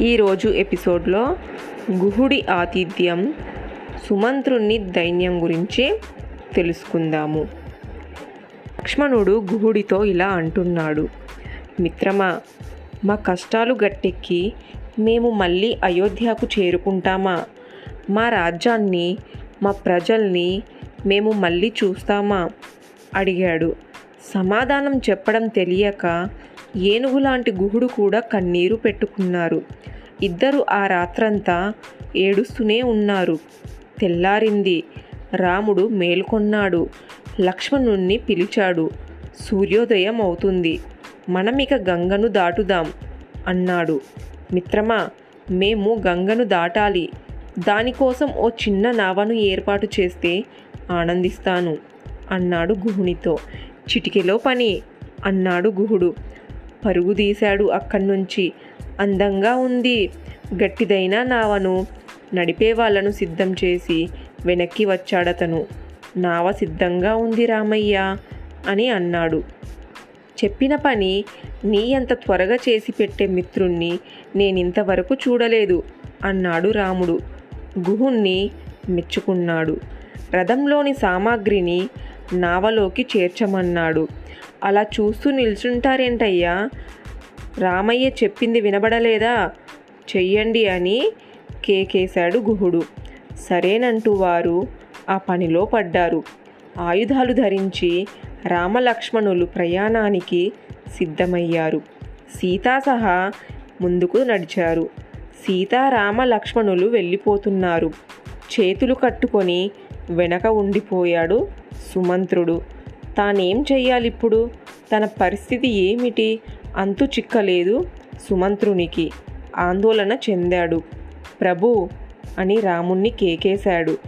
ఈరోజు ఎపిసోడ్లో గుహుడి ఆతిథ్యం సుమంత్రుణ్ణి దైన్యం గురించి తెలుసుకుందాము. లక్ష్మణుడు గుహుడితో ఇలా అంటున్నాడు మిత్రమా మా కష్టాలు గట్టెక్కి మేము మళ్ళీ అయోధ్యకు చేరుకుంటామా? మా రాజ్యాన్ని మా ప్రజల్ని మేము మళ్ళీ చూస్తామా? అడిగాడు. సమాధానం చెప్పడం తెలియక ఏనుగులాంటి గుహుడు కూడా కన్నీరు పెట్టుకున్నారు. ఇద్దరు ఆ రాత్రంతా ఏడుస్తూనే ఉన్నారు. తెల్లారింది. రాముడు మేల్కొన్నాడు. లక్ష్మణుణ్ణి పిలిచాడు. సూర్యోదయం అవుతుంది. మనమిక గంగను దాటుదాం అన్నాడు. మిత్రమా మేము గంగను దాటాలి. దానికోసం ఓ చిన్న నావను ఏర్పాటు చేస్తే ఆనందిస్తాను అన్నాడు గుహునితో. చిటికెలో పని అన్నాడు గుహుడు. పరుగు తీశాడు అక్కడి నుంచి అందంగా ఉంది. గట్టిదైన నావను. నడిపే వాళ్ళను సిద్ధం చేసి వెనక్కి వచ్చాడతను. నావ సిద్ధంగా ఉంది రామయ్య అని అన్నాడు. చెప్పిన పని నీ అంత త్వరగా చేసి పెట్టే మిత్రుణ్ణి నేనింతవరకు చూడలేదు అన్నాడు రాముడు. గుహుణ్ణి మెచ్చుకున్నాడు. రథంలోని సామాగ్రిని నావలోకి చేర్చమన్నాడు. అలా చూస్తూ నిల్చుంటారేంటయ్యా? రామయ్య చెప్పింది వినబడలేదా? చెయ్యండి అని కేకేశాడు గుహుడు. సరేనంటూ వారు ఆ పనిలో పడ్డారు. ఆయుధాలు ధరించి రామలక్ష్మణులు ప్రయాణానికి సిద్ధమయ్యారు. సీతా సహా ముందుకు నడిచారు. సీతారామ లక్ష్మణులు వెళ్ళిపోతున్నారు. చేతులు కట్టుకొని వెనక ఉండిపోయాడు సుమంత్రుడు. తానేం చెయ్యాలిప్పుడు? తన పరిస్థితి ఏమిటి? అంతు చిక్కలేదు సుమంత్రునికి. ఆందోళన చెందాడు. ప్రభు! అని రాముణ్ణి కేకేశాడు.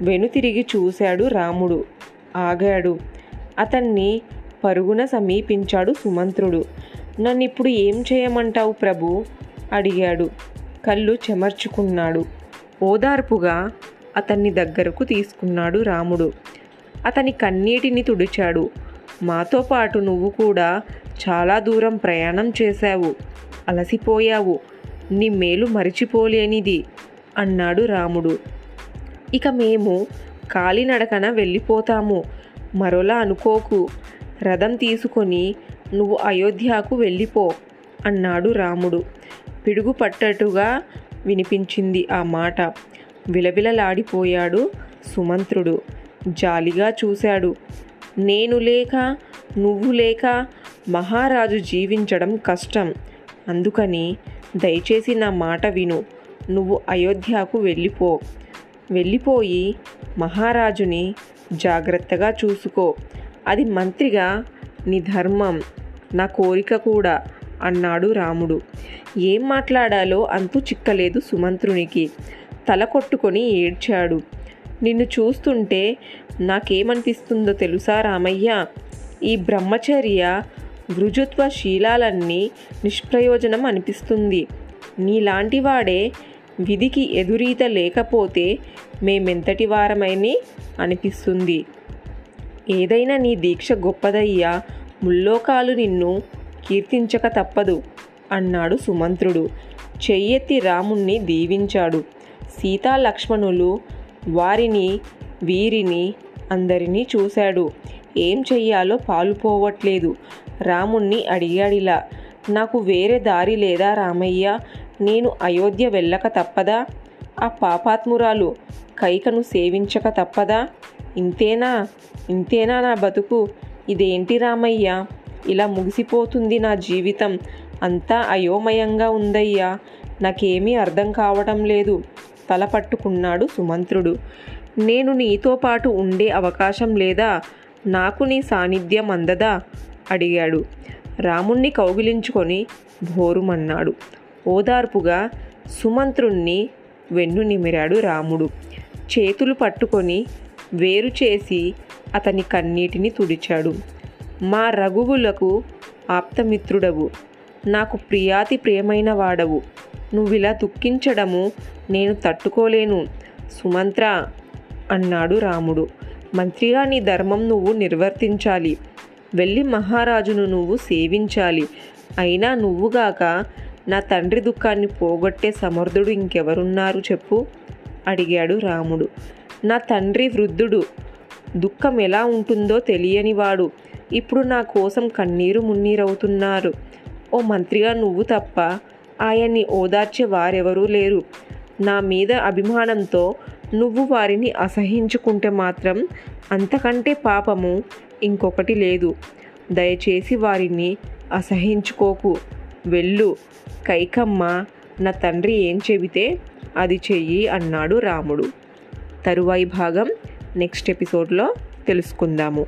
వెనుతిరిగి చూశాడు రాముడు. ఆగాడు. అతన్ని పరుగున సమీపించాడు సుమంత్రుడు. నన్నిప్పుడు ఏం చేయమంటావు ప్రభు? అడిగాడు. కళ్ళు చెమర్చుకున్నాడు. ఓదార్పుగా అతన్ని దగ్గరకు తీసుకున్నాడు రాముడు. అతని కన్నీటిని తుడిచాడు. మాతో పాటు నువ్వు కూడా చాలా దూరం ప్రయాణం చేశావు. అలసిపోయావు. నీ మేలు మరిచిపోలేనిది అన్నాడు రాముడు. ఇక మేము కాలినడకన వెళ్ళిపోతాము. మరోలా అనుకోకు. రథం తీసుకొని నువ్వు అయోధ్యకు వెళ్ళిపో అన్నాడు రాముడు. పిడుగు పట్టట్టుగా వినిపించింది ఆ మాట. విలవిలలాడిపోయాడు సుమంత్రుడు. జాలిగా చూశాడు. నేను లేక నువ్వు లేక మహారాజు జీవించడం కష్టం. అందుకని దయచేసి నా మాట విను. నువ్వు అయోధ్యకు వెళ్ళిపో. వెళ్ళిపోయి మహారాజుని జాగ్రత్తగా చూసుకో. అది మంత్రిగా నీ ధర్మం నా కోరిక కూడా అన్నాడు రాముడు. ఏం మాట్లాడాలో అంతు చిక్కలేదు సుమంత్రునికి. తల కొట్టుకొని ఏడ్చాడు. నిన్ను చూస్తుంటే నాకేమనిపిస్తుందో తెలుసా రామయ్య? ఈ బ్రహ్మచర్య వృజుత్వ శీలాలన్నీ నిష్ప్రయోజనం అనిపిస్తుంది. నీలాంటి వాడే విధికి ఎదురీత లేకపోతే మేమెంతటి వారమైని అనిపిస్తుంది. ఏదైనా నీ దీక్ష గొప్పదయ్యా ముల్లోకాలు నిన్ను కీర్తించక తప్పదు అన్నాడు సుమంత్రుడు. చెయ్యెత్తి రాముణ్ణి దీవించాడు. సీతా లక్ష్మణులు వారిని వీరిని అందరినీ చూశాడు. ఏం చెయ్యాలో పాలుపోవట్లేదు. రాముణ్ణి అడిగాడిలా నాకు వేరే దారి లేదా రామయ్య? నేను అయోధ్య వెళ్ళక తప్పదా? ఆ పాపాత్మురాలు కైకను సేవించక తప్పదా? ఇంతేనా? ఇంతేనా నా బతుకు? ఇదేంటి రామయ్య? ఇలా ముగిసిపోతుంది నా జీవితం. అంతా అయోమయంగా ఉందయ్యా. నాకేమీ అర్థం కావటం లేదు. తల పట్టుకున్నాడు సుమంత్రుడు. నేను నీతో పాటు ఉండే అవకాశం లేదా? నాకు నీ సాన్నిధ్యం అందదా అడిగాడు. రాముణ్ణి కౌగిలించుకొని భోరుమన్నాడు. ఓదార్పుగా సుమంత్రుణ్ణి వెన్ను నిమిరాడు రాముడు. చేతులు పట్టుకొని వేరు చేసి అతని కన్నీటిని తుడిచాడు. మా రఘువులకు ఆప్తమిత్రుడవు. నాకు ప్రియాతి ప్రియమైన వాడవు నువ్విలా దుఃఖించడము నేను తట్టుకోలేను. సుమంత్ర అన్నాడు రాముడు. మంత్రిగా నీ ధర్మం నువ్వు నిర్వర్తించాలి. వెళ్ళి మహారాజును నువ్వు సేవించాలి. అయినా నువ్వుగాక నా తండ్రి దుఃఖాన్ని పోగొట్టే సమర్థుడు ఇంకెవరున్నారు చెప్పు? అడిగాడు రాముడు. నా తండ్రి వృద్ధుడు. దుఃఖం ఎలా ఉంటుందో తెలియనివాడు. ఇప్పుడు నా కోసం కన్నీరు మున్నీరవుతున్నారు. ఓ మంత్రిగా నువ్వు తప్ప ఆయన్ని ఓదార్చే వారెవరూ లేరు. నా మీద అభిమానంతో నువ్వు వారిని అసహించుకుంటే మాత్రం అంతకంటే పాపము ఇంకొకటి లేదు. దయచేసి వారిని అసహించుకోకు. వెళ్ళు. కైకమ్మ నా తండ్రి ఏం చెబితే అది చెయ్యి అన్నాడు రాముడు. తరువాయి భాగం నెక్స్ట్ ఎపిసోడ్లో తెలుసుకుందాము.